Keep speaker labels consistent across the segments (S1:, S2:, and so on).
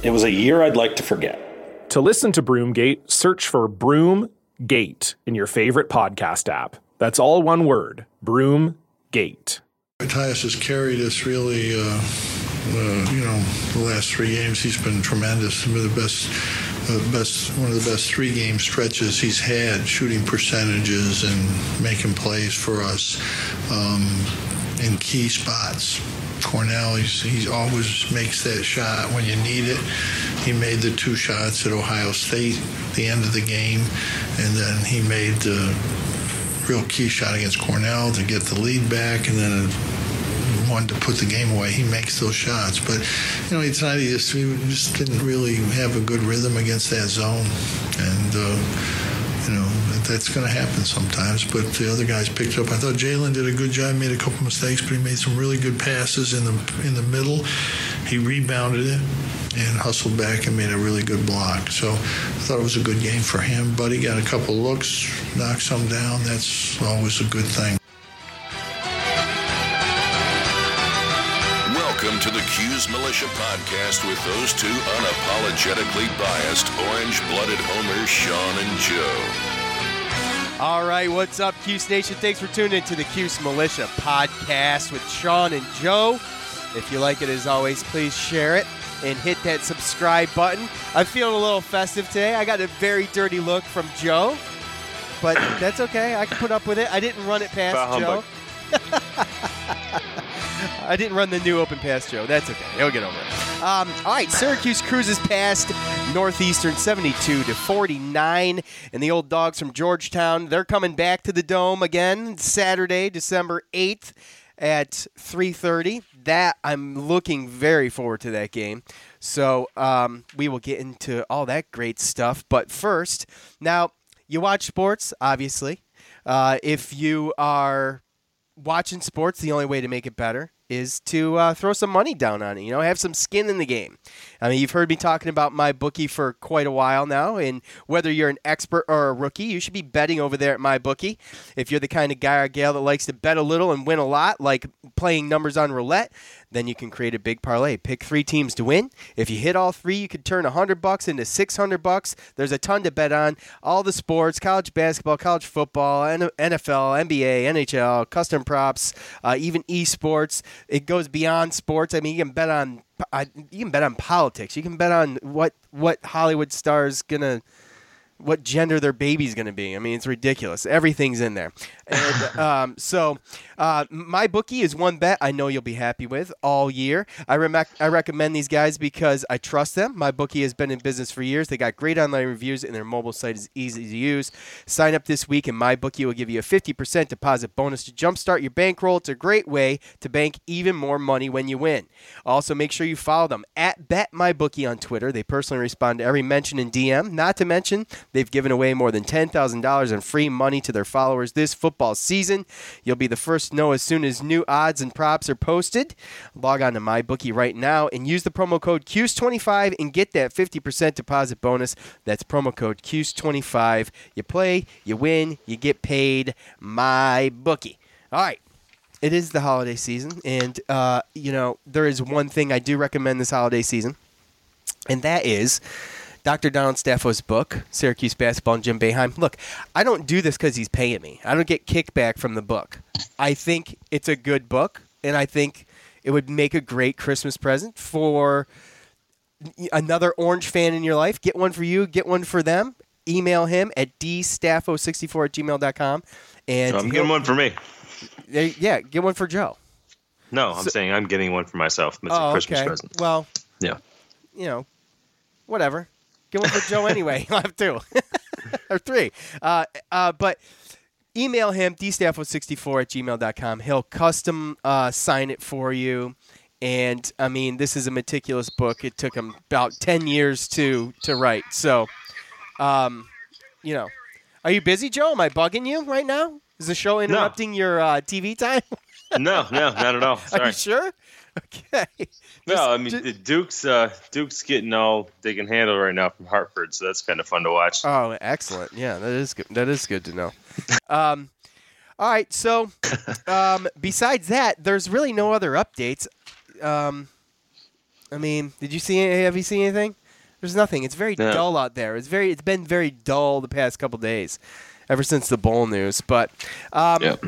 S1: It was a year I'd like to forget.
S2: To listen to Broomgate, search for Broomgate in your favorite podcast app. That's all one word Broomgate.
S3: Matthias has carried us really, uh, uh, you know, the last three games. He's been tremendous. Some of the best, uh, best, one of the best three game stretches he's had, shooting percentages and making plays for us um, in key spots. Cornell, he's, he always makes that shot when you need it. He made the two shots at Ohio State the end of the game, and then he made the real key shot against Cornell to get the lead back, and then one to put the game away. He makes those shots, but you know, tonight he just, he just didn't really have a good rhythm against that zone, and. Uh, you know that's going to happen sometimes. But the other guys picked up. I thought Jalen did a good job, made a couple mistakes, but he made some really good passes in the in the middle. He rebounded it and hustled back and made a really good block. So I thought it was a good game for him. He got a couple looks, knocked some down. That's always a good thing.
S4: To Militia podcast with those two unapologetically biased, orange blooded homers, Sean and Joe.
S5: All right, what's up, Cuse Nation? Thanks for tuning in to the Cuse Militia podcast with Sean and Joe. If you like it, as always, please share it and hit that subscribe button. I'm feeling a little festive today. I got a very dirty look from Joe, but that's okay. I can put up with it. I didn't run it past Joe. I didn't run the new open pass, Joe. That's okay. He'll get over it. Um, all right, Syracuse cruises past Northeastern 72 to 49, and the old dogs from Georgetown they're coming back to the dome again Saturday, December 8th at 3:30. That I'm looking very forward to that game. So um, we will get into all that great stuff. But first, now you watch sports, obviously. Uh, if you are watching sports, the only way to make it better is to uh, throw some money down on it. You know, have some skin in the game. I mean, you've heard me talking about my bookie for quite a while now, and whether you're an expert or a rookie, you should be betting over there at my bookie. If you're the kind of guy or gal that likes to bet a little and win a lot, like playing numbers on roulette, then you can create a big parlay. Pick three teams to win. If you hit all three, you could turn 100 bucks into 600 bucks. There's a ton to bet on. All the sports, college basketball, college football, NFL, NBA, NHL, custom props, uh, even esports. It goes beyond sports. I mean, you can bet on you can bet on politics. You can bet on what what Hollywood stars gonna what gender their baby's going to be. I mean, it's ridiculous. Everything's in there. And um, so, uh, my bookie is one bet I know you'll be happy with all year. I, rem- I recommend these guys because I trust them. My bookie has been in business for years. They got great online reviews, and their mobile site is easy to use. Sign up this week, and my bookie will give you a 50% deposit bonus to jumpstart your bankroll. It's a great way to bank even more money when you win. Also, make sure you follow them at BetMyBookie on Twitter. They personally respond to every mention in DM. Not to mention, they've given away more than $10,000 in free money to their followers this football season. You'll be the first to know as soon as new odds and props are posted. Log on to MyBookie right now and use the promo code CUSE25 and get that 50% deposit bonus. That's promo code CUSE25. You play, you win, you get paid. MyBookie. All right it is the holiday season, and uh, you know there is one thing I do recommend this holiday season, and that is Dr. Donald Staffo's book, Syracuse Basketball and Jim Boeheim. Look, I don't do this because he's paying me. I don't get kickback from the book. I think it's a good book, and I think it would make a great Christmas present for another Orange fan in your life. Get one for you, get one for them. Email him at dstaffo64 at gmail.com. And
S6: I'm getting one for me.
S5: yeah, get one for Joe.
S7: No, I'm
S5: So-
S7: saying I'm getting one for myself. It's
S5: oh,
S7: a Christmas
S5: okay.
S7: present.
S5: Well,
S7: Yeah.
S5: you know, whatever. Get one for Joe anyway. You'll have two or three. Uh, uh, but email him, dstaffo64 at gmail.com. He'll custom uh, sign it for you. And I mean, this is a meticulous book. It took him about 10 years to, to write. So, um, you know, are you busy, Joe? Am I bugging you right now? Is the show interrupting your uh, TV time?
S7: no, no, not at all.
S5: Are you sure? Okay.
S7: No, I mean the Duke's uh, Duke's getting all they can handle right now from Hartford, so that's kind of fun to watch.
S5: Oh, excellent. Yeah, that is good. That is good to know. Um, all right. So, um, besides that, there's really no other updates. Um, I mean, did you see? Have you seen anything? There's nothing. It's very
S7: No.
S5: dull out there. It's very. It's been very dull the past couple days, ever since the bowl news. But um,
S7: Yep.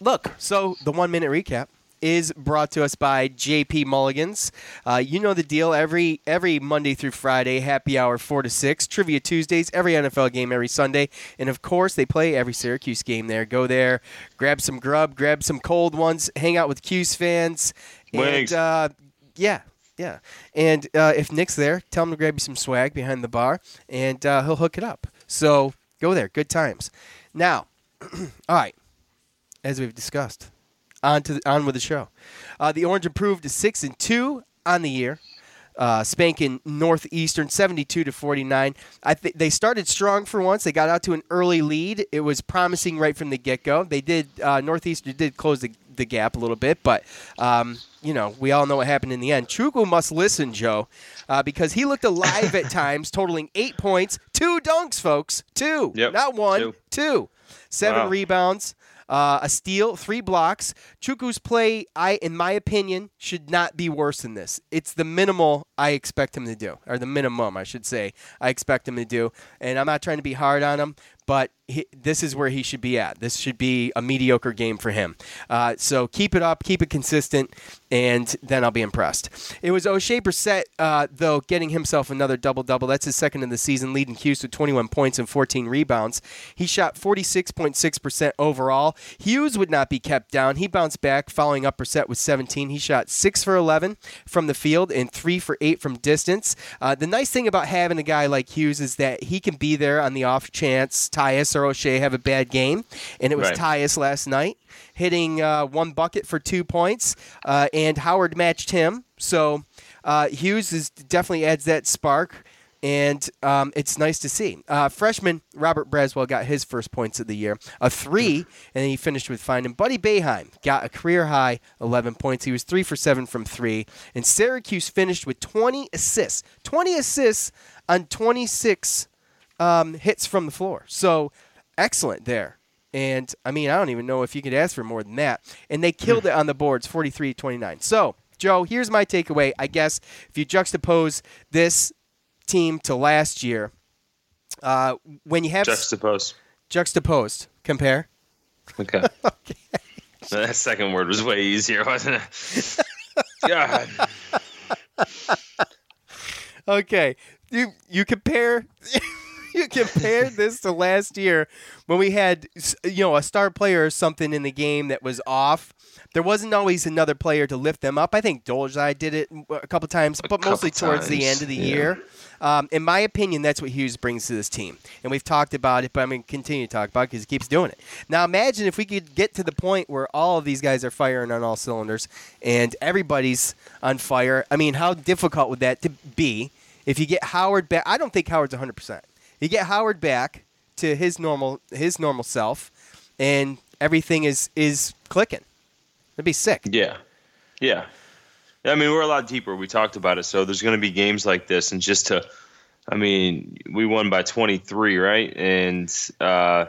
S5: look, so the one minute recap is brought to us by JP Mulligans. Uh, you know the deal. Every every Monday through Friday, happy hour four to six. Trivia Tuesdays, every NFL game every Sunday, and of course they play every Syracuse game there. Go there, grab some grub, grab some cold ones, hang out with Cuse fans,
S7: Wings.
S5: and uh, yeah. Yeah, and uh, if Nick's there, tell him to grab you some swag behind the bar, and uh, he'll hook it up. So go there, good times. Now, all right, as we've discussed, on to the, on with the show. Uh, the Orange improved to six and two on the year, uh, spanking Northeastern seventy-two to forty-nine. I think they started strong for once. They got out to an early lead. It was promising right from the get-go. They did uh, Northeastern did close the, the gap a little bit, but um, you know we all know what happened in the end. Chukwu must listen, Joe, uh, because he looked alive at times, totaling eight points, two dunks, folks, two,
S7: Yep,
S5: not one,
S7: two.
S5: two, seven
S7: Wow.
S5: rebounds, uh, a steal, three blocks. Chukwu's play, I, in my opinion, should not be worse than this. It's the minimal I expect him to do, or the minimum, I should say, I expect him to do. And I'm not trying to be hard on him, but he, this is where he should be at. This should be a mediocre game for him. Uh, so keep it up, keep it consistent, and then I'll be impressed. It was Oshae Brissett, uh, though, getting himself another double double. That's his second of the season, leading Hughes with 21 points and 14 rebounds. He shot 46.6% overall. Hughes would not be kept down. He bounced back, following up Brissett with 17. He shot 6 for 11 from the field and 3 for 8 from distance. Uh, the nice thing about having a guy like Hughes is that he can be there on the off chance Tyus or Oshae have a bad game. And it was
S7: Right.
S5: Tyus last night hitting uh, one bucket for two points, uh, and Howard matched him. So uh, Hughes is definitely adds that spark, and um, it's nice to see. Uh, freshman Robert Braswell got his first points of the year, a three, and then he finished with fine. And Buddy Boeheim got a career high 11 points. He was three for seven from three, and Syracuse finished with 20 assists. 20 assists on 26 um, hits from the floor. So excellent there. And I mean, I don't even know if you could ask for more than that. And they killed it on the boards, 43 29. So, Joe, here's my takeaway. I guess if you juxtapose this team to last year, uh, when you have s-
S7: Juxtapose.
S5: juxtaposed, compare.
S7: Okay. That second word was way easier, wasn't it? God.
S5: Okay, you you compare you compare this to last year when we had you know a star player or something in the game that was off. There wasn't always another player to lift them up. I think Dolezaj did it a couple times, but mostly
S7: couple
S5: towards the end of the
S7: yeah.
S5: year. Um, in my opinion, that's what Hughes brings to this team, and we've talked about it. But I'm going to continue to talk about it because he keeps doing it. Now, imagine if we could get to the point where all of these guys are firing on all cylinders and everybody's on fire. I mean, how difficult would that to be if you get Howard back? I don't think Howard's 100. percent You get Howard back to his normal his normal self, and everything is is clicking. It'd be sick.
S7: Yeah. Yeah. I mean, we're a lot deeper. We talked about it. So there's going to be games like this. And just to, I mean, we won by 23, right? And uh,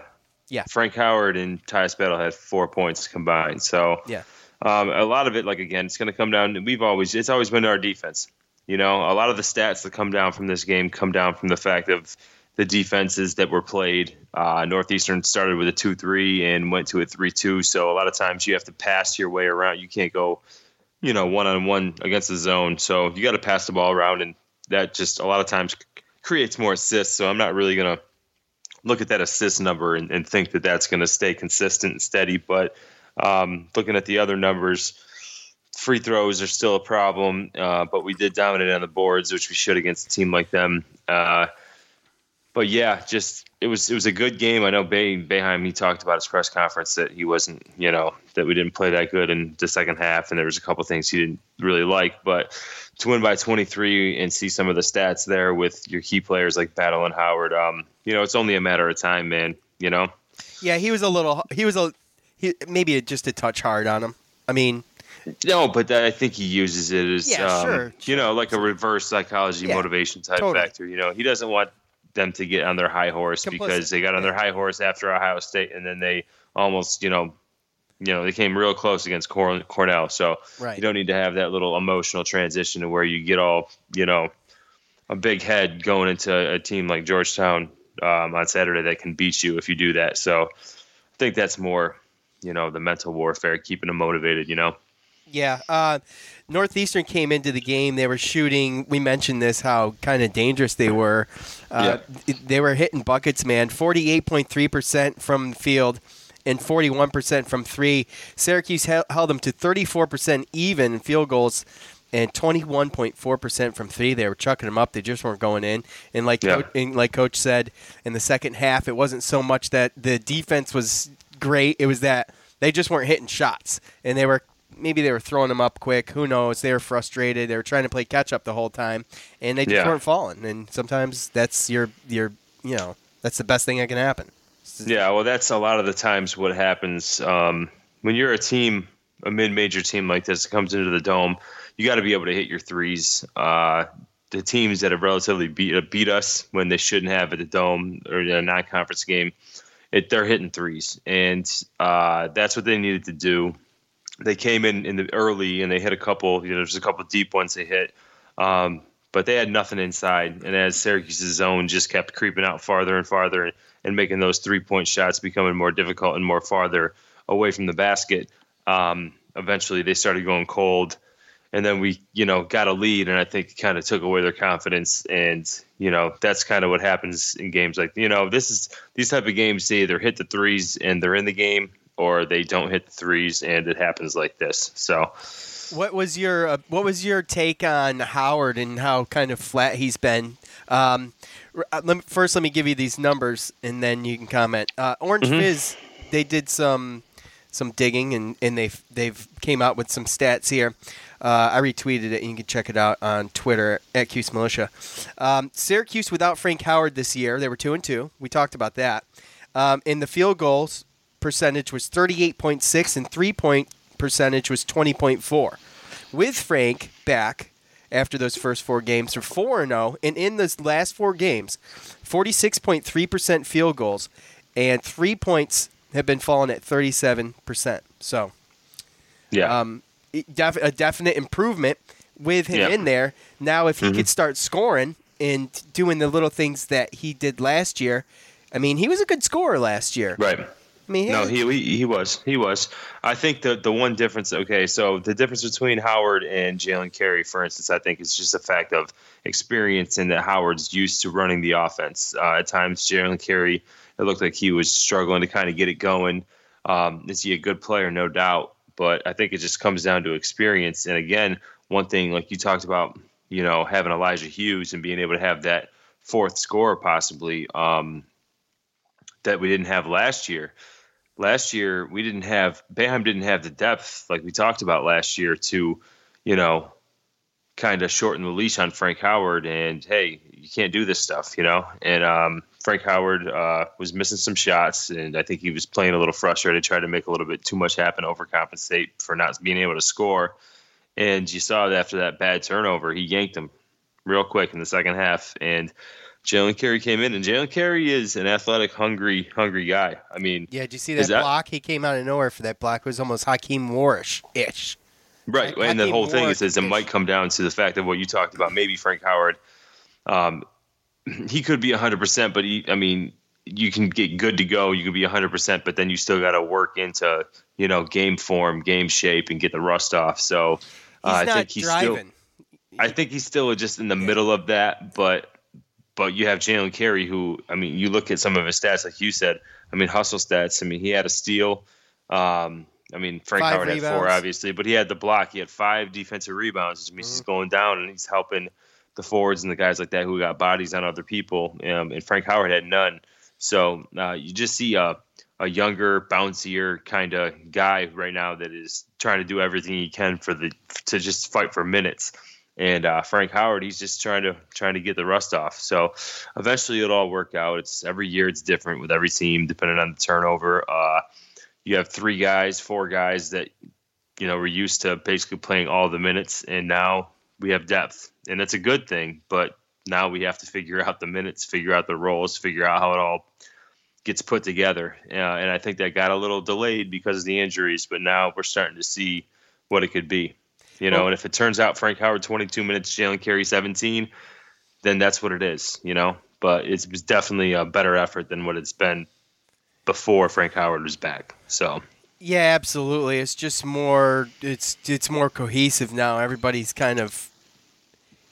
S5: Yeah.
S7: Frank Howard and Tyus Battle had four points combined. So
S5: Yeah.
S7: um, a lot of it, like, again, it's going to come down. We've always, it's always been our defense. You know, a lot of the stats that come down from this game come down from the fact of the defenses that were played. Uh, Northeastern started with a 2 3 and went to a 3 2. So a lot of times you have to pass your way around. You can't go, you know, one on one against the zone. So you got to pass the ball around. And that just a lot of times creates more assists. So I'm not really going to look at that assist number and, and think that that's going to stay consistent and steady. But um, looking at the other numbers, free throws are still a problem, uh, but we did dominate on the boards, which we should against a team like them. Uh, but yeah, just it was it was a good game. I know Bay Boeheim he talked about his press conference that he wasn't you know that we didn't play that good in the second half, and there was a couple things he didn't really like. But to win by 23 and see some of the stats there with your key players like Battle and Howard, um, you know it's only a matter of time, man. You know.
S5: Yeah, he was a little. He was a. He maybe just a touch hard on him. I mean,
S7: no, but I think he uses it as,
S5: yeah,
S7: um,
S5: sure,
S7: you know, like a reverse psychology
S5: Yeah,
S7: motivation type
S5: totally.
S7: factor. You know, he doesn't want them to get on their high horse
S5: Complicit,
S7: because they got on their high horse after Ohio State, and then they almost, you know, you know, they came real close against Cornell. So
S5: Right.
S7: you don't need to have that little emotional transition to where you get all, you know, a big head going into a team like Georgetown um, on Saturday that can beat you if you do that. So I think that's more, you know, the mental warfare, keeping them motivated. You know.
S5: Yeah. Uh, Northeastern came into the game. They were shooting. We mentioned this how kind of dangerous they were. Uh, They were hitting buckets, man. Forty-eight point three percent from the field. And 41% from three. Syracuse held them to 34% even in field goals and 21.4% from three. They were chucking them up. They just weren't going in. And like,
S7: Yeah.
S5: coach, and like Coach said, in the second half, it wasn't so much that the defense was great. It was that they just weren't hitting shots. And they were maybe they were throwing them up quick. Who knows? They were frustrated. They were trying to play catch up the whole time, and they just
S7: Yeah.
S5: weren't falling. And sometimes that's your your you know that's the best thing that can happen.
S7: Yeah, well, that's a lot of the times what happens um, when you're a team, a mid-major team like this that comes into the dome. You got to be able to hit your threes. Uh, the teams that have relatively beat beat us when they shouldn't have at the dome or in a non-conference game, it, they're hitting threes, and uh, that's what they needed to do. They came in in the early and they hit a couple. You know, there's a couple deep ones they hit. Um, but they had nothing inside. And as Syracuse's zone just kept creeping out farther and farther and, and making those three point shots becoming more difficult and more farther away from the basket, um, eventually they started going cold. And then we, you know, got a lead, and I think it kind of took away their confidence. And you know, that's kind of what happens in games like you know, this is these type of games. They either hit the threes and they're in the game, or they don't hit the threes and it happens like this. So
S5: What was your uh, What was your take on Howard and how kind of flat he's been? Um, let me, first, let me give you these numbers, and then you can comment. Uh, Orange
S7: Mm-hmm.
S5: Fizz, they did some some digging, and, and they've they've came out with some stats here. Uh, I retweeted it, and you can check it out on Twitter at Cuse Militia. Um, Syracuse without Frank Howard this year, they were two and two. We talked about that. Um, and the field goals percentage was 38.6 and three point percentage was 20.4. With Frank back after those first four games, they're 4 and 0 and in those last four games, 46.3% field goals and 3 points have been falling at 37%. So,
S7: yeah,
S5: um, def- a definite improvement with him
S7: Yeah.
S5: in there. Now, if he
S7: Mhm.
S5: could start scoring and doing the little things that he did last year, I mean, he was a good scorer last year.
S7: right.
S5: I mean,
S7: No, he, he he was he was. I think the the one difference. Okay, so the difference between Howard and Jalen Carey, for instance, I think is just a fact of experience and that Howard's used to running the offense. Uh, at times, Jalen Carey, it looked like he was struggling to kind of get it going. Um, is he a good player? No doubt, but I think it just comes down to experience. And again, one thing like you talked about, you know, having Elijah Hughes and being able to have that fourth scorer possibly um, that we didn't have last year last year we didn't have Boeheim didn't have the depth like we talked about last year to, you know, kind of shorten the leash on Frank Howard and hey, you can't do this stuff, you know. And um, Frank Howard uh, was missing some shots, and I think he was playing a little frustrated, tried to make a little bit too much happen, overcompensate for not being able to score. And you saw that after that bad turnover, he yanked him real quick in the second half, and Jalen Carey came in, and Jalen Carey is an athletic, hungry, hungry guy. I mean,
S5: Yeah, did you see that,
S7: that-
S5: block? He came out of nowhere for that block. It was almost Hakim Warrick ish.
S7: Right,
S5: Like,
S7: and the whole thing is, is it might come down to the fact of what you talked about. Maybe Frank Howard, um, he could be hundred percent, but he, I mean, you can get good to go. You can be hundred percent, but then you still got to work into you know game form, game shape, and get the rust off. So uh, I think he's
S5: driving.
S7: still. I think he's still just in the middle of that, but but you have Jalen Carey, who I mean, you look at some of his stats, like you said. I mean, hustle stats. I mean, he had a steal. Um, I mean, Frank
S5: Five
S7: Howard had four, obviously, but he had the block. He had five defensive rebounds, which means he's going down and he's helping the forwards and the guys like that who got bodies on other people. Um, and Frank Howard had none. So uh, you just see a, a younger, bouncier kind of guy right now that is trying to do everything he can for the to just fight for minutes. And uh, Frank Howard, he's just trying to trying to get the rust off. So eventually it'll all work out. It's every year it's different with every team depending on the turnover. Uh, you have three guys, four guys that you know we're used to basically playing all the minutes, and now we have depth, and that's a good thing. But now we have to figure out the minutes, figure out the roles, figure out how it all gets put together. Uh, and I think that got a little delayed because of the injuries, but now we're starting to see what it could be. You know,
S5: Well-
S7: and if it turns out Frank Howard 22 minutes, Jalen Carey 17, then that's what it is. You know, but it's it's definitely a better effort than what it's been before Frank Howard was back. So
S5: Yeah, absolutely. It's just more. It's it's more cohesive now. Everybody's kind of,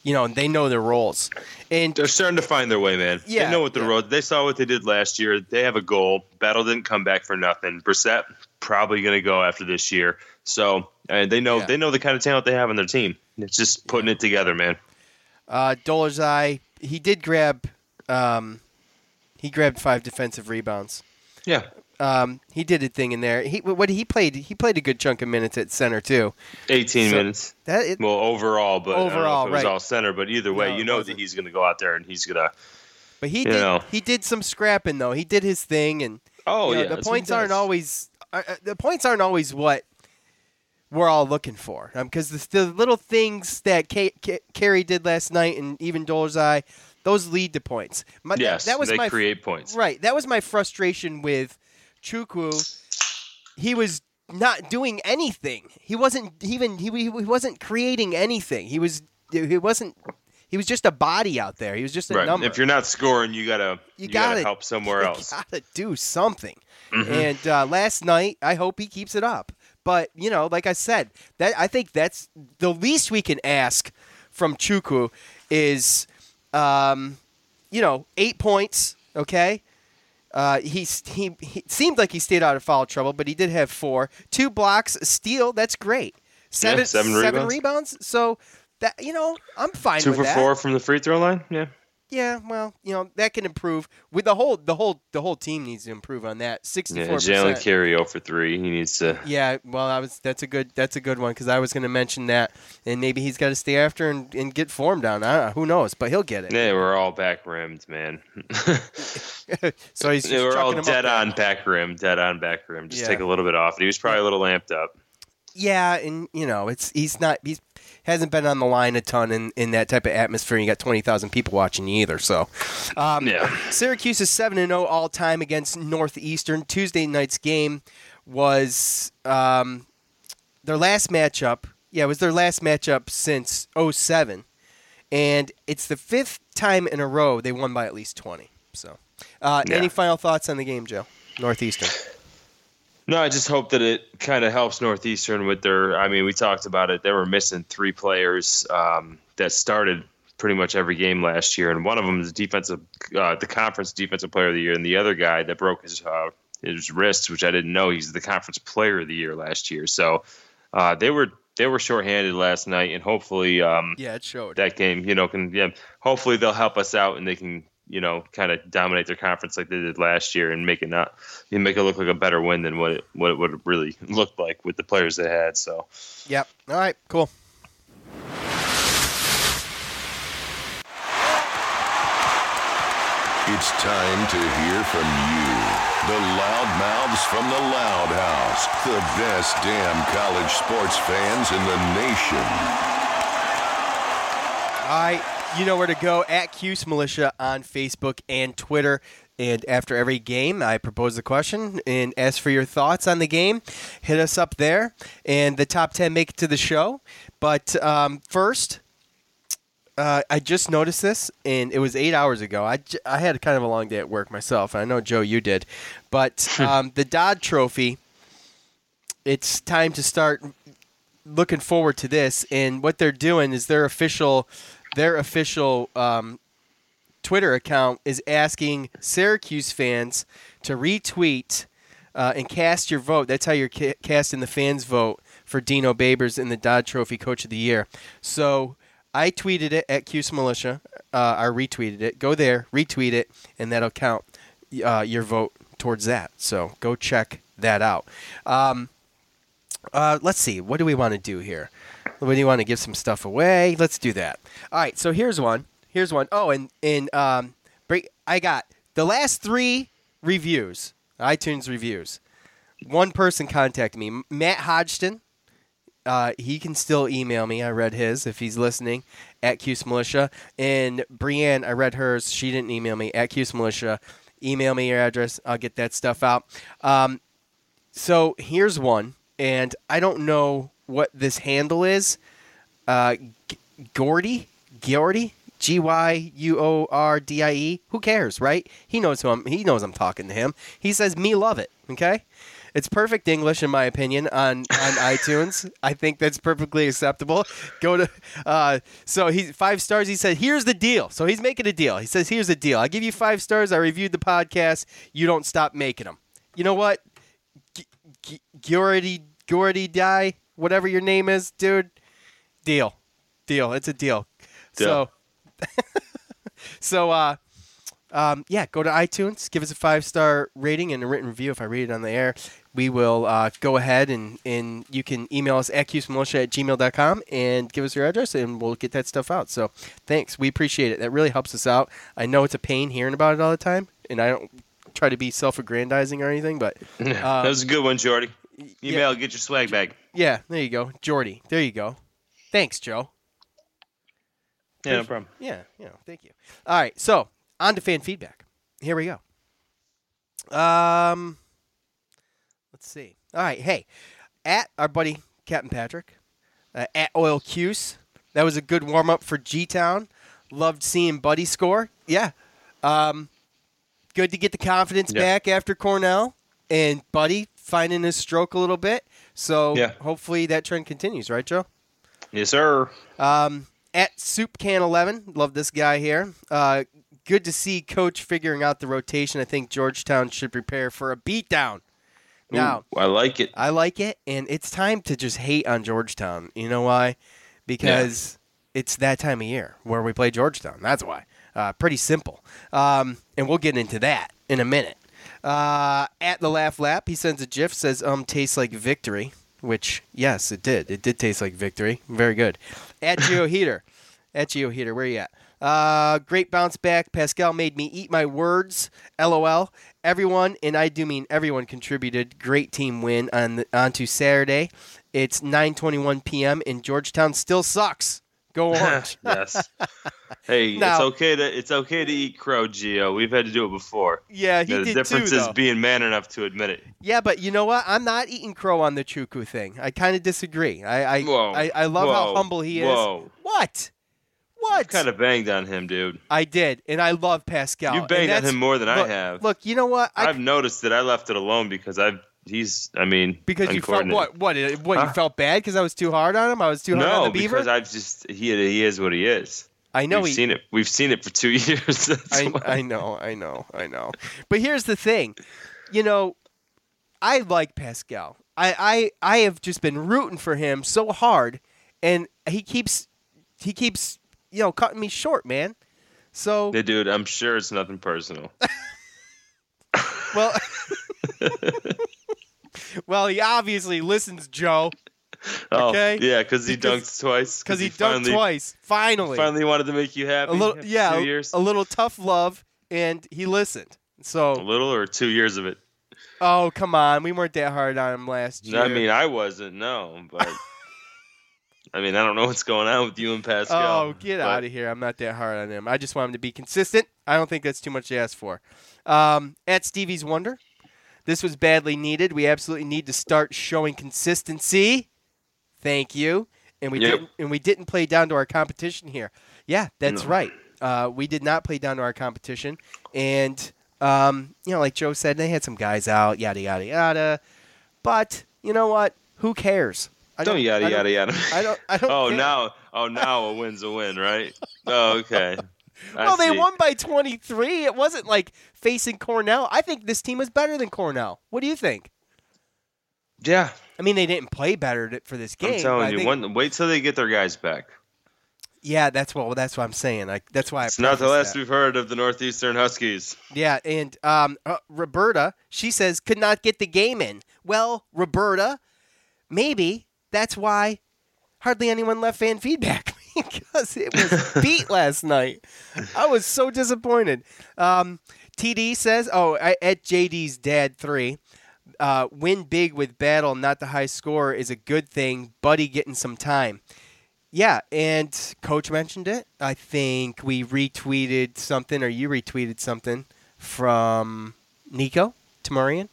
S5: you know, they know their roles, and
S7: they're starting to find their way, man.
S5: Yeah,
S7: they know what the
S5: yeah.
S7: road. They saw what they did last year. They have a goal. Battle didn't come back for nothing. Brissett probably going to go after this year. So and they know
S5: Yeah.
S7: they know the kind of talent they have on their team. It's just putting it together, man.
S5: uh, Dolezaj, he did grab, um, he grabbed five defensive rebounds.
S7: Yeah,
S5: Um, he did a thing in there. He what he played. He played a good chunk of minutes at center too.
S7: 18
S5: So-
S7: minutes.
S5: That it,
S7: Well, overall, but I don't know
S5: Overall,
S7: it was
S5: right.
S7: all center. But either way,
S5: No,
S7: you know that he's going to go out there and he's going to.
S5: but he did.
S7: know.
S5: He did some scrapping though. He did his thing, and
S7: Oh
S5: you know,
S7: yeah,
S5: the
S7: that's what he
S5: points aren't always uh, uh, the points aren't always what we're all looking for because the, the little things that K- K- Carey did last night and even Dolezaj, those lead to points. My, that-
S7: Yes,
S5: that was
S7: they
S5: my
S7: create points.
S5: right. That was my frustration with Chukwu. He was not doing anything. He wasn't even he, he wasn't creating anything. He was he wasn't he was just a body out there. He was just a
S7: Right.
S5: number.
S7: If you're not scoring, you gotta
S5: You
S7: you, gotta,
S5: gotta-
S7: help somewhere
S5: you
S7: else.
S5: gotta do something.
S7: Mhm.
S5: And uh, last night, I hope he keeps it up. But you know, like I said, that I think that's the least we can ask from Chukwu is, um, you know, eight points. Okay. Uh, he's, he he seemed like he stayed out of foul trouble, but he did have four, two blocks, a steal. That's great. Seven
S7: rebounds.
S5: rebounds. So that you know, I'm fine
S7: Two
S5: with
S7: for
S5: that.
S7: four from the free throw line. Yeah.
S5: Yeah, well, you know that can improve. With the whole, the whole, the whole team needs to improve on that. Sixty-four.
S7: Yeah,
S5: Jalen.
S7: Carey 0 for three. He needs to.
S5: Yeah, well, I was. That's a good. That's a good one because I was going to mention that, and maybe he's got to stay after and, and get form down. I don't know, who knows, but he'll get it.
S7: Yeah, we're all back rimmed, man.
S5: So he's just
S7: Yeah, we're all dead on back rim, dead on back rim. Just
S5: Yeah.
S7: take a little bit off. He was probably a little lamped up.
S5: Yeah, and you know, it's he's not he's hasn't been on the line a ton in, in that type of atmosphere. and You got twenty thousand people watching you either. So, um,
S7: Yeah.
S5: Syracuse is seven and zero all time against Northeastern. Tuesday night's game was um, their last matchup. Yeah, it was their last matchup since 07. and it's the fifth time in a row they won by at least twenty. So, uh,
S7: Yeah.
S5: any final thoughts on the game, Joe? Northeastern.
S7: No, I just hope that it kind of helps Northeastern with their. I mean, we talked about it. They were missing three players um, that started pretty much every game last year, and one of them is defensive, uh, the conference defensive player of the year, and the other guy that broke his uh, his wrist, which I didn't know, he's the conference player of the year last year. So uh, they were they were shorthanded last night, and hopefully, um,
S5: Yeah, it showed.
S7: that game, you know, can yeah, hopefully they'll help us out and they can, you know, kind of dominate their conference like they did last year and make it not, you make it look like a better win than what it what it would have really looked like with the players they had. So
S5: Yep. All right. Cool.
S4: It's time to hear from you. The loud mouths from the Loud House. The best damn college sports fans in the nation.
S5: All right, you know where to go at Cuse Militia on Facebook and Twitter. And after every game, I propose the question and ask for your thoughts on the game. Hit us up there, and the top 10 make it to the show. But um, first, uh, I just noticed this, and it was eight hours ago. I, j- I had kind of a long day at work myself. and I know, Joe, you did. But um, the Dodd Trophy, it's time to start looking forward to this. And what they're doing is their official, their official um, Twitter account is asking Syracuse fans to retweet uh, and cast your vote. That's how you're ca- casting the fans' vote for Dino Babers in the Dodd Trophy Coach of the Year. So I tweeted it at Cuse Militia. Uh, I retweeted it. Go there, retweet it, and that'll count uh, your vote towards that. So go check that out. Um, uh, let's see. What do we want to do here? Do you want to give some stuff away? Let's do that. All right. So here's one. Here's one. Oh, and and um, break. I got the last three reviews, iTunes reviews. One person contacted me, Matt Hodgson. Uh, he can still email me. I read his if he's listening at Cuse Militia. And Brienne, I read hers. She didn't email me at Cuse Militia. Email me your address. I'll get that stuff out. Um, so here's one, and I don't know what this handle is. Uh, G- Gordy, Gordy, G Y U O R D I E. Who cares, right? He knows who I'm. He knows I'm talking to him. He says me love it. Okay. It's perfect English, in my opinion, on, on iTunes. I think that's perfectly acceptable. Go to uh, so he's five stars. He said, "Here's the deal." So he's making a deal. He says, "Here's the deal. I give you five stars. I reviewed the podcast. You don't stop making them. You know what? g Gordy Gordy die whatever your name is, dude. Deal, deal. It's a deal.
S7: Deal.
S5: So, so uh, um, yeah, go to iTunes, give us a five star rating and a written review. If I read it on the air, we will uh, go ahead and, and you can email us at militia at gmail.com and give us your address and we'll get that stuff out. So thanks. We appreciate it. That really helps us out. I know it's a pain hearing about it all the time, and I don't try to be self aggrandizing or anything, but. Uh,
S7: that was a good one, Jordy. Email, get your swag bag.
S5: Yeah, there you go. Jordy. There you go. Thanks, Joe.
S7: Yeah, no problem.
S5: Yeah, you know, thank you. All right, so on to fan feedback. Here we go. Um, let's see. All right, hey, at our buddy Captain Patrick, uh, at Oil Cuse. That was a good warm up for G Town. Loved seeing Buddy score. Yeah. Um, good to get the confidence
S7: Yeah.
S5: back after Cornell and Buddy finding his stroke a little bit. So
S7: Yeah.
S5: hopefully that trend continues, right, Joe?
S7: Yes, sir.
S5: Um, at Soup Can Eleven, love this guy here. Uh, good to see Coach figuring out the rotation. I think Georgetown should prepare for a beatdown. Now,
S7: Ooh, I like it.
S5: I like it, and it's time to just hate on Georgetown. You know why? Because it's that time of year where we play Georgetown. That's why. Uh, pretty simple. Um, and we'll get into that in a minute. Uh, at the laugh lap, he sends a GIF says, "Um, tastes like victory." Which, yes, it did. It did taste like victory. Very good. At Geo Heater, at Geo Heater, where you at? Uh, great bounce back. Pascal made me eat my words. LOL. Everyone, and I do mean everyone, contributed. Great team win on the, onto Saturday. It's 9:21 p.m. and Georgetown still sucks. Go on.
S7: yes. Hey,
S5: Now-
S7: it's okay to it's okay to eat crow, Geo. We've had to do it before.
S5: Yeah, he
S7: the
S5: did
S7: difference
S5: too,
S7: is being man enough to admit it.
S5: Yeah, but you know what? I'm not eating crow on the Chukwu thing. I kind of disagree. I I,
S7: Whoa.
S5: I, I love how humble he is.
S7: Whoa.
S5: What? What?
S7: Kind of banged on him, dude.
S5: I did, and I love Pascal.
S7: You banged on him more than I have.
S5: Look, you know what? I,
S7: I've noticed that I left it alone because I've he's I mean
S5: because you felt
S7: uncoordinated.
S5: what? What? it- What? You
S7: Huh?
S5: felt bad because I was too hard on him? I was too hard on
S7: No,
S5: the beaver.
S7: because I've just he he is what he is.
S5: I know
S7: We've
S5: he.
S7: seen it. We've seen it for two years.
S5: I. I know, I know, I know. But here's the thing, you know, I like Pascal. I, I I have just been rooting for him so hard, and he keeps he keeps you know cutting me short, man. So
S7: Yeah, dude, I'm sure it's nothing personal.
S5: well, well, he obviously listens, Joe,
S7: Oh,
S5: Okay.
S7: yeah, because he dunked twice.
S5: because he, dunked
S7: finally,
S5: twice. Finally,
S7: Finally wanted to make you happy.
S5: a little yeah,
S7: two
S5: a-
S7: years.
S5: a little tough love, and he listened. So a
S7: little or two years of it.
S5: oh come on, we weren't that hard on him last year.
S7: I mean, I wasn't. No, but I mean, I don't know what's going on with you and Pascal.
S5: Oh, get
S7: but
S5: out of here. I'm not that hard on him. I just want him to be consistent. I don't think that's too much to ask for. Um, at Stevie's Wonder, this was badly needed. We absolutely need to start showing consistency. Thank you. And we
S7: Yep.
S5: didn't and we didn't play down to our competition here. Yeah, that's
S7: No.
S5: right. Uh, we did not play down to our competition. And um, you know, like Joe said, they had some guys out, yada yada yada. But you know what? Who cares? I
S7: Don't yada
S5: I don't-
S7: yada yada.
S5: I don't I don't
S7: oh,
S5: care.
S7: now, oh, now a win's a win, right? Oh, okay.
S5: well, they won by 23. It wasn't like facing Cornell. I think this team was better than Cornell. What do you think?
S7: Yeah,
S5: I mean, they didn't play better for this game.
S7: I'm telling you.
S5: think-
S7: One, wait till they get their guys back.
S5: yeah, that's what that's what I'm saying. Like that's why I
S7: It's not the last
S5: that.
S7: we've heard of the Northeastern Huskies.
S5: Yeah, and um, uh, Roberta, she says could not get the game in. Well, Roberta, maybe that's why hardly anyone left fan feedback because it was beat last night. I was so disappointed. Um, TD says, "Oh, at JD's dad three, uh, win big with battle, not the high score is a good thing. Buddy getting some time." Yeah, and coach mentioned it. I think we retweeted something, or you retweeted something from Nico Tamarian,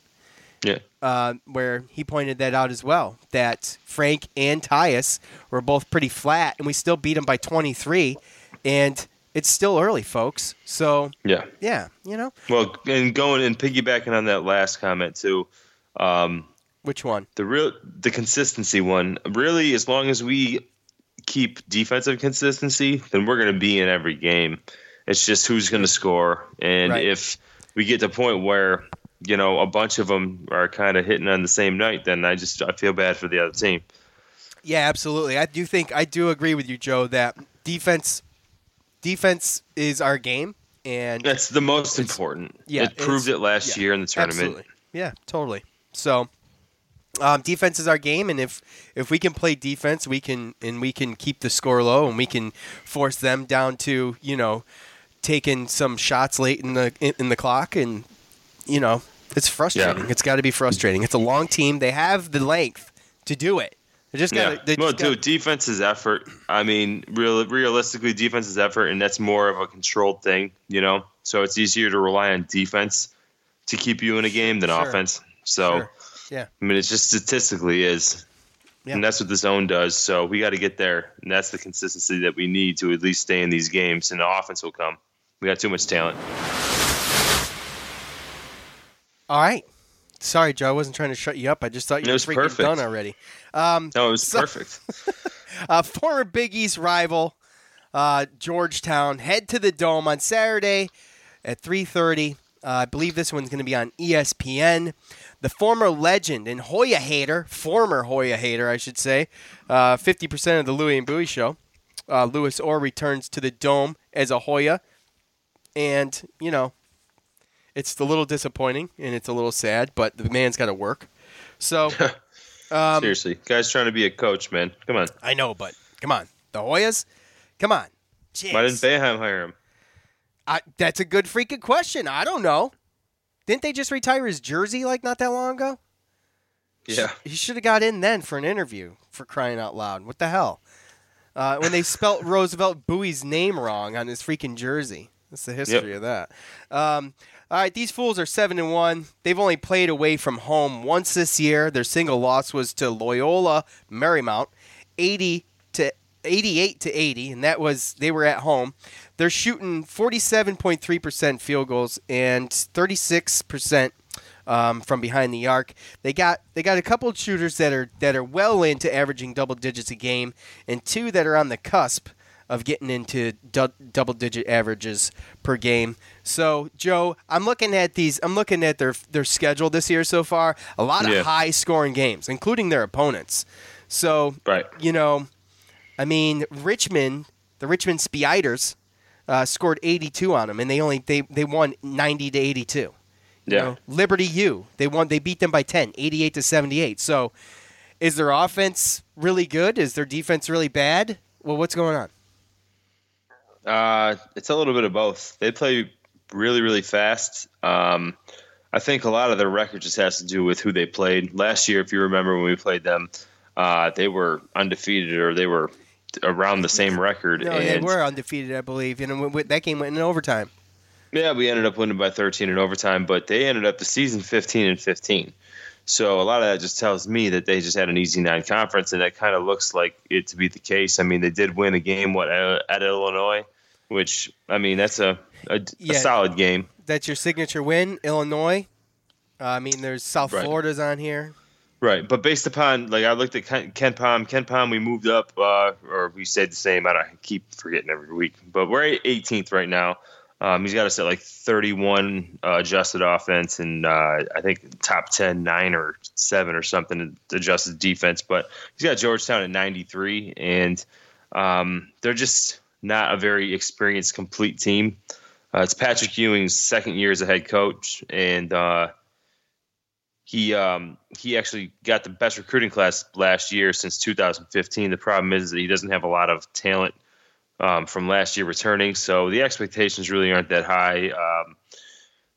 S7: Yeah.
S5: uh, where he pointed that out as well. That Frank and Tyus were both pretty flat, and we still beat them by 23. And it's still early, folks. So
S7: Yeah.
S5: yeah, you know
S7: Well, and going and piggybacking on that last comment too, um,
S5: which one?
S7: the real the consistency one. Really, as long as we keep defensive consistency, then we're going to be in every game. It's just who's going to score, and
S5: Right.
S7: if we get to a point where you know a bunch of them are kind of hitting on the same night, then I just I feel bad for the other team.
S5: Yeah, absolutely. I do think I do agree with you, Joe, that defense defense is our game, and
S7: That's the most important.
S5: yeah,
S7: it proved it last
S5: yeah,
S7: year in the tournament.
S5: Absolutely. Yeah, totally. So, um, defense is our game, and if if we can play defense, we can and we can keep the score low, and we can force them down to you know taking some shots late in the in, in the clock, and you know it's frustrating.
S7: Yeah.
S5: It's got to be frustrating. It's a long team. They have the length to do it. They just got.
S7: Yeah.
S5: to They
S7: well,
S5: gotta-
S7: dude, defense is effort. I mean, real, realistically, defense is effort, and that's more of a controlled thing, you know. So it's easier to rely on defense to keep you in a game than
S5: Sure.
S7: offense. So,
S5: Sure. Yeah.
S7: I mean, it just statistically is,
S5: Yeah.
S7: and that's what the zone does. So we got to get there, and that's the consistency that we need to at least stay in these games, and the offense will come. We got too much talent.
S5: All right. Sorry, Joe. I wasn't trying to shut you up. I just thought you
S7: It
S5: were freaking
S7: perfect.
S5: done already. Um,
S7: No, it was
S5: So-
S7: perfect.
S5: uh, former Big East rival uh, Georgetown head to the Dome on Saturday at 3:30. Uh, I believe this one's going to be on ESPN. The former legend and Hoya hater, former Hoya hater, I should say, uh, 50% of the Louis and Bouie show. Uh, Louis Orr returns to the Dome as a Hoya, and you know, it's a little disappointing and it's a little sad, but the man's got to work. So. Um,
S7: Seriously, guys, trying to be a coach, man. Come on.
S5: I know, but come on, the Hoyas, come on.
S7: Why didn't
S5: Jeez.
S7: Boeheim hire him?
S5: I, that's a good freaking question. I don't know. Didn't they just retire his jersey like not that long ago?
S7: Yeah.
S5: He should have got in then for an interview for crying out loud. What the hell? Uh, when they spelt Roosevelt Bouie's name wrong on his freaking jersey. That's the history
S7: Yep.
S5: of that. Um, all right, these fools are seven and one. They've only played away from home once this year. Their single loss was to Loyola Marymount, eighty to eighty-eight to eighty, and that was they were at home. They're shooting forty-seven point three percent field goals and thirty-six percent um, from behind the arc. They got they got a couple of shooters that are that are well into averaging double digits a game, and two that are on the cusp of getting into du- double digit averages per game. So, Joe, I'm looking at these. I'm looking at their their schedule this year so far. A lot of
S7: Yeah.
S5: high scoring games, including their opponents. So,
S7: Right.
S5: you know, I mean, Richmond, the Richmond Spiders, uh, scored 82 on them, and they only they they won 90 to 82. You
S7: Yeah.
S5: know, Liberty U, they won. They beat them by 10, 88 to 78. So, is their offense really good? Is their defense really bad? Well, what's going on?
S7: Uh, it's a little bit of both. They play really, really fast. Um, I think a lot of their record just has to do with who they played. Last year, if you remember when we played them, uh, they were undefeated or they were around the same record.
S5: No,
S7: and
S5: they were undefeated, I believe. And that game went in overtime.
S7: Yeah, we ended up winning by 13 in overtime, but they ended up the season 15 and 15. So a lot of that just tells me that they just had an easy nine conference, and that kind of looks like it to be the case. I mean, they did win a game what at Illinois, which I mean that's a a,
S5: Yeah.
S7: a solid game.
S5: That's your signature win, Illinois. Uh, I mean, there's South
S7: Right.
S5: Florida's on here.
S7: Right, but based upon like I looked at Ken, KenPom, Ken Palm, we moved up, uh, or we stayed the same. I, don't, I keep forgetting every week, but we're 18th right now. Um, he's got us at like 31 uh, adjusted offense, and uh, I think top 10, nine or seven or something adjusted defense. But he's got Georgetown at 93, and um, they're just not a very experienced, complete team. Uh, it's Patrick Ewing's second year as a head coach, and uh, he um, he actually got the best recruiting class last year since 2015. The problem is that he doesn't have a lot of talent um, from last year returning, so the expectations really aren't that high. Um,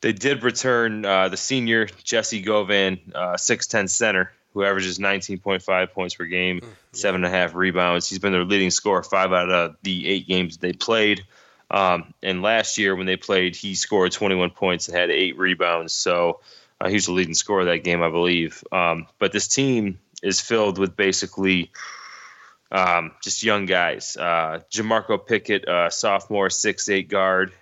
S7: they did return uh, the senior Jessie Govan, uh, 6'10 center, who averages 19.5 points per game, mm, yeah. seven and a half rebounds. He's been their leading scorer five out of the eight games they played. Um, and last year when they played, he scored 21 points and had eight rebounds. So uh, he was the leading scorer that game, I believe. Um, but this team is filled with basically um, just young guys. Uh, Jamorko Pickett, uh, sophomore, six eight guard,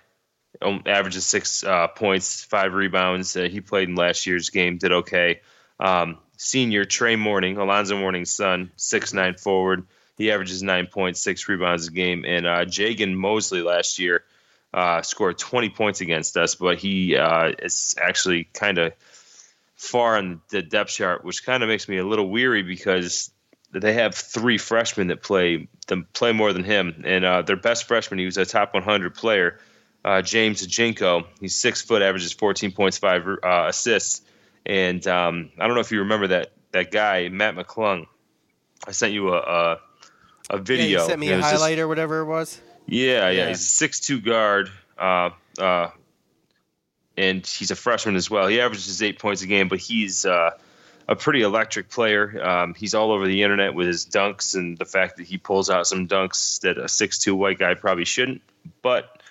S7: um, averages six uh, points, five rebounds. Uh, he played in last year's game, did okay. Um, senior Trey Mourning, Alonzo Mourning's son, six nine forward. He averages nine points, six rebounds a game. And uh, Jagan Mosely last year uh, scored 20 points against us, but he uh, is actually kind of far on the depth chart, which kind of makes me a little weary because they have three freshmen that play them play more than him, and uh, their best freshman, he was a top 100 player, uh, James Akinjo. He's six foot, averages 14 points, five uh, assists, and um, I don't know if you remember that that guy Mac McClung. I sent you a a, a video.
S5: Yeah, sent me a highlight or whatever it was.
S7: Yeah, yeah, yeah. he's a six two guard. Uh, uh, and he's a freshman as well. He averages eight points a game, but he's uh, a pretty electric player. Um, he's all over the internet with his dunks and the fact that he pulls out some dunks that a six-two white guy probably shouldn't. But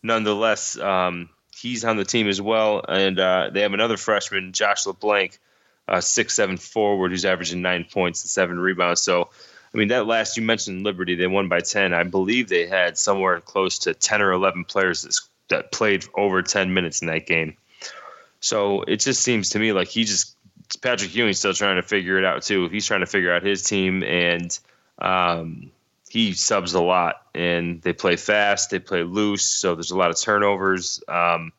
S7: nonetheless, um, he's on the team as well. And uh, they have another freshman, Josh LeBlanc, uh, six-seven forward, who's averaging nine points and seven rebounds. So, I mean, that last you mentioned Liberty, they won by ten. I believe they had somewhere close to ten or eleven players that that played over 10 minutes in that game. So it just seems to me like he just Patrick Ewing's still trying to figure it out too. He's trying to figure out his team, and um, he subs a lot. And they play fast, they play loose, so there's a lot of turnovers. Um,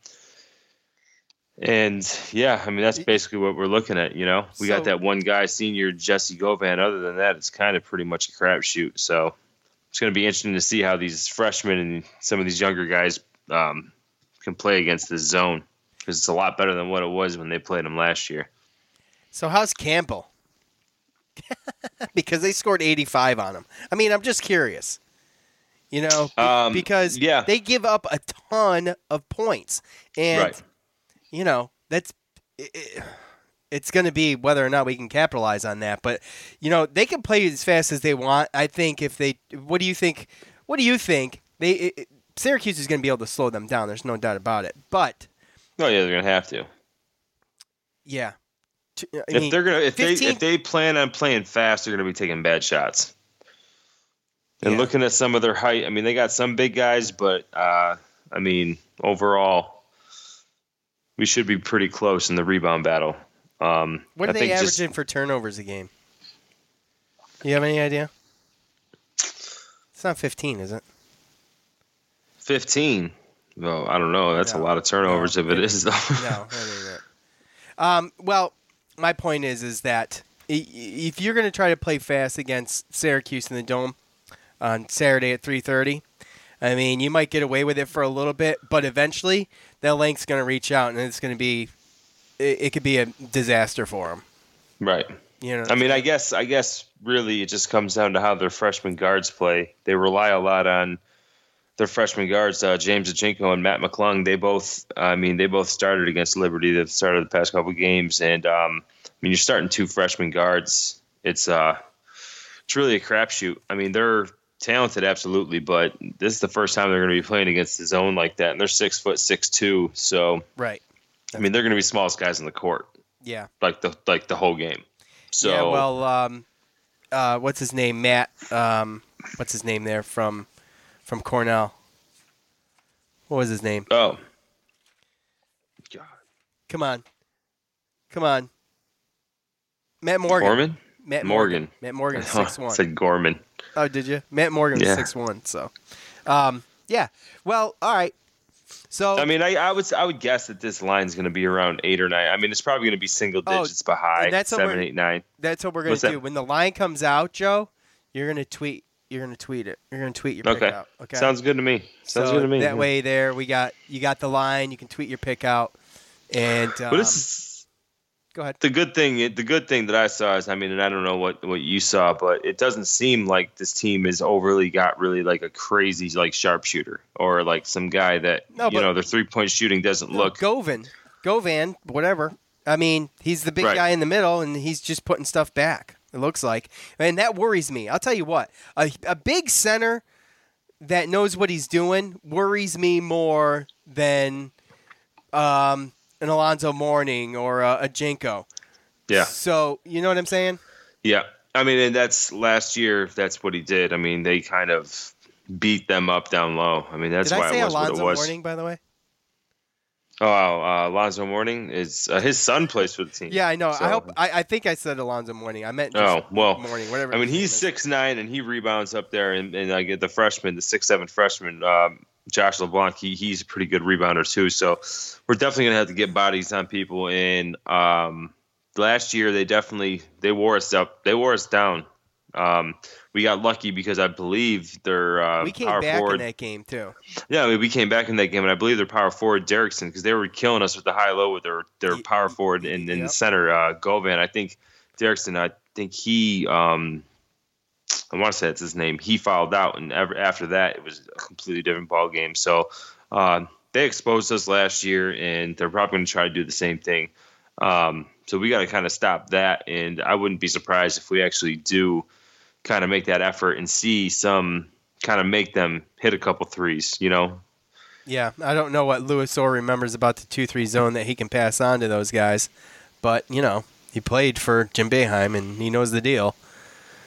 S7: and yeah, I mean that's basically what we're looking at. You know, we so, got that one guy, senior Jessie Govan. Other than that, it's kind of pretty much a crapshoot. So it's going to be interesting to see how these freshmen and some of these younger guys um, can play against this zone because it's a lot better than what it was when they played them last year.
S5: So how's Campbell? because they scored 85 on him. I mean, I'm just curious. You know, um, because yeah. they give up a ton of points, and right. you know that's it, it's going to be whether or not we can capitalize on that. But you know, they can play as fast as they want. I think if they, what do you think? What do you think? They it, Syracuse is going to be able to slow them down. There's no doubt about it. But
S7: oh yeah, they're going to have to.
S5: Yeah.
S7: I if mean, they're gonna if 15... they if they plan on playing fast, they're gonna be taking bad shots. And yeah. looking at some of their height, I mean, they got some big guys, but uh, I mean, overall, we should be pretty close in the rebound battle. Um,
S5: what are I they averaging just, for turnovers a game? You have any idea? It's not 15, is it?
S7: 15. Well, I don't know. That's no, a lot of turnovers no, if it, it is, though. no,
S5: um, well, my point is, is that if you're going to try to play fast against Syracuse in the Dome on Saturday at 3:30, I mean, you might get away with it for a little bit, but eventually that length's going to reach out, and it's going to be, it, it could be a disaster for them.
S7: Right. You know. I mean, I guess, I guess, really, it just comes down to how their freshman guards play. They rely a lot on their freshman guards, uh, James Akinjo and Mac McClung, they both, I mean, they both started against Liberty. They've started the past couple games, and um, I mean, you're starting two freshman guards. It's uh, it's really a crapshoot. I mean, they're talented, absolutely, but this is the first time they're going to be playing against the zone like that, and they're six foot six two. So
S5: right,
S7: I mean, they're going to be smallest guys in the court.
S5: Yeah,
S7: like the like the whole game. So
S5: yeah, well, um, uh, what's his name? Matt. Um, what's his name there from? From Cornell. What was his name?
S7: Oh.
S5: God. Come on. Come on. Matt Morgan.
S7: Gorman?
S5: Matt
S7: Morgan.
S5: Matt Morgan,
S7: Oh,
S5: six one.
S7: said Gorman.
S5: Oh, did you? Matt Morgan
S7: Yeah.
S5: six one. So, um, yeah. Well, all right. So
S7: I mean, I, I would I would guess that this line's going to be around eight or nine. I mean, it's probably going to be single
S5: Oh,
S7: digits, but high
S5: and that's what we're- that's what we're gonna
S7: What's that?
S5: do. When the line comes out, Joe, you're gonna tweet. You're gonna tweet it. You're gonna tweet your pick
S7: Okay.
S5: out. Okay.
S7: Sounds good to me. Sounds
S5: so
S7: good to me.
S5: That
S7: yeah.
S5: way, there we got you got the line. You can tweet your pick out, and um,
S7: But this is
S5: go ahead.
S7: the good thing. The good thing that I saw is, I mean, and I don't know what what you saw, but it doesn't seem like this team is overly got really like a crazy like sharpshooter or like some guy that
S5: No,
S7: you know their three point shooting doesn't
S5: No,
S7: look.
S5: Govan, Govan, whatever. I mean, he's the big
S7: Right.
S5: guy in the middle, and he's just putting stuff back. It looks like, and that worries me. I'll tell you what, a, a big center that knows what he's doing worries me more than um, an Alonzo Mourning or a, a Jenko.
S7: Yeah.
S5: So you know what I'm saying?
S7: Yeah. I mean, and that's last year. That's what he did. I mean, they kind of beat them up down low. I mean, that's
S5: Did
S7: why
S5: I say
S7: it was
S5: Alonzo
S7: what it was.
S5: Mourning, by the way?
S7: Oh, uh, Alonzo Mourning is uh, his son plays for the team.
S5: Yeah, I know.
S7: So-
S5: I hope. I, I think I said Alonzo Mourning. I meant just
S7: Oh well,
S5: Mourning, whatever.
S7: I mean, he's six nine and he rebounds up there, and, and I get the freshman, the six seven freshman, um, Josh LeBlanc. He, he's a pretty good rebounder too. So we're definitely gonna have to get bodies on people. And um, last year they definitely they wore us up. They wore us down. Um, we got lucky because I believe their uh,
S5: We came
S7: power
S5: back
S7: forward.
S5: in that game too.
S7: Yeah, we came back in that game, and I believe their power forward Derrickson because they were killing us with the high low with their their power forward in, in the center uh, Govan. I think Derrickson. I think he. Um, I want to say it's his name. He fouled out, and ever, after that, it was a completely different ball game. So um, they exposed us last year, and they're probably going to try to do the same thing. Um, so we got to kind of stop that, and I wouldn't be surprised if we actually do kind of make that effort and see some kind of make them hit a couple threes. You know,
S5: Yeah, I don't know what Louis Orr remembers about the two-three zone that he can pass on to those guys, but you know he played for Jim Boeheim and he knows the deal.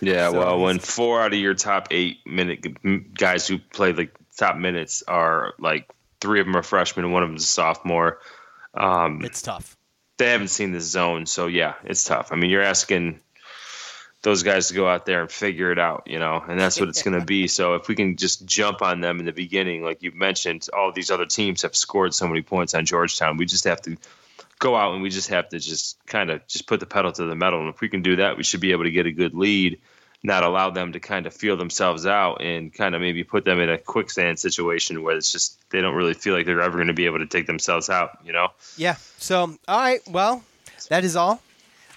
S7: Yeah,
S5: So
S7: well, when four out of your top eight minute guys who play the top minutes are like three of them are freshmen and one of them's a sophomore, um,
S5: It's tough.
S7: they haven't seen the zone. So yeah, it's tough. I mean, you're asking those guys to go out there and figure it out, you know, and that's what it's going to be. So if we can just jump on them in the beginning, like you mentioned, all these other teams have scored so many points on Georgetown. We just have to go out and we just have to just kind of just put the pedal to the metal. And if we can do that, we should be able to get a good lead, not allow them to kind of feel themselves out and kind of maybe put them in a quicksand situation where it's just they don't really feel like they're ever going to be able to take themselves out, you know?
S5: Yeah. So all right, well, that is all.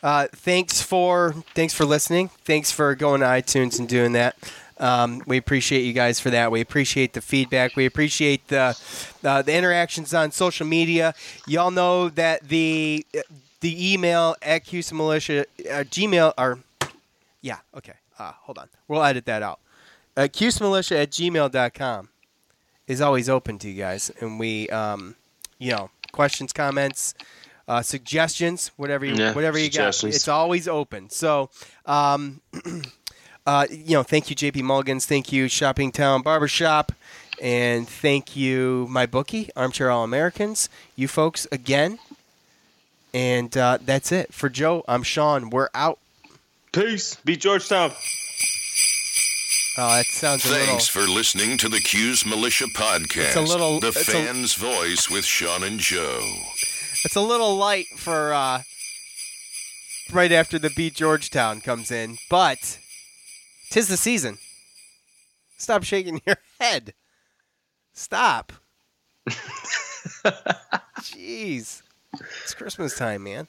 S5: Uh, thanks for thanks for listening. Thanks for going to iTunes and doing that. Um, we appreciate you guys for that. We appreciate the feedback. We appreciate the uh, the interactions on social media. Y'all know that the the email at QC Militia uh, Gmail or yeah okay. Uh, hold on, we'll edit that out. Uh, QCMilitia at gmail.com is always open to you guys, and we um, you know questions, comments uh, suggestions, whatever you,
S7: Yeah,
S5: whatever you got. It's always open. So, um, uh, you know, thank you, JP Mulligans. Thank you, Shopping Town Barbershop. And thank you, my bookie, Armchair All Americans. You folks again. And uh, that's it. For Joe, I'm Sean. We're out.
S7: Peace. Beat Georgetown.
S5: Oh, that sounds a
S4: Thanks
S5: little.
S4: for listening to the Q's Militia Podcast.
S5: It's a little-
S4: The
S5: it's a-
S4: fan's voice with Sean and Joe.
S5: It's a little light for uh, right after the beat Georgetown comes in, but tis the season. Stop shaking your head. Stop. Jeez, it's Christmas time, man.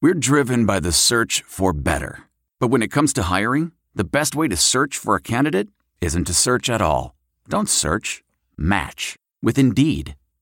S8: We're driven by the search for better. But when it comes to hiring, the best way to search for a candidate isn't to search at all. Don't search, match with Indeed.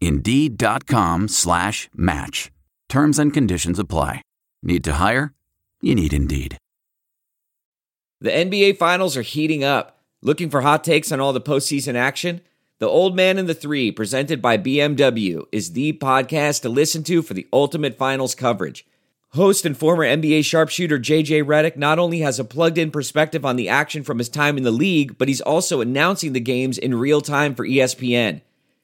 S8: Indeed.com slash match. Terms and conditions apply. Need to hire? you need Indeed.
S9: The NBA Finals are heating up. Looking for hot takes on all the postseason action? The Old Man and the Three, presented by BMW, is the podcast to listen to for the ultimate finals coverage. Host and former NBA sharpshooter JJ Redick not only has a plugged in perspective on the action from his time in the league, but he's also announcing the games in real time for ESPN.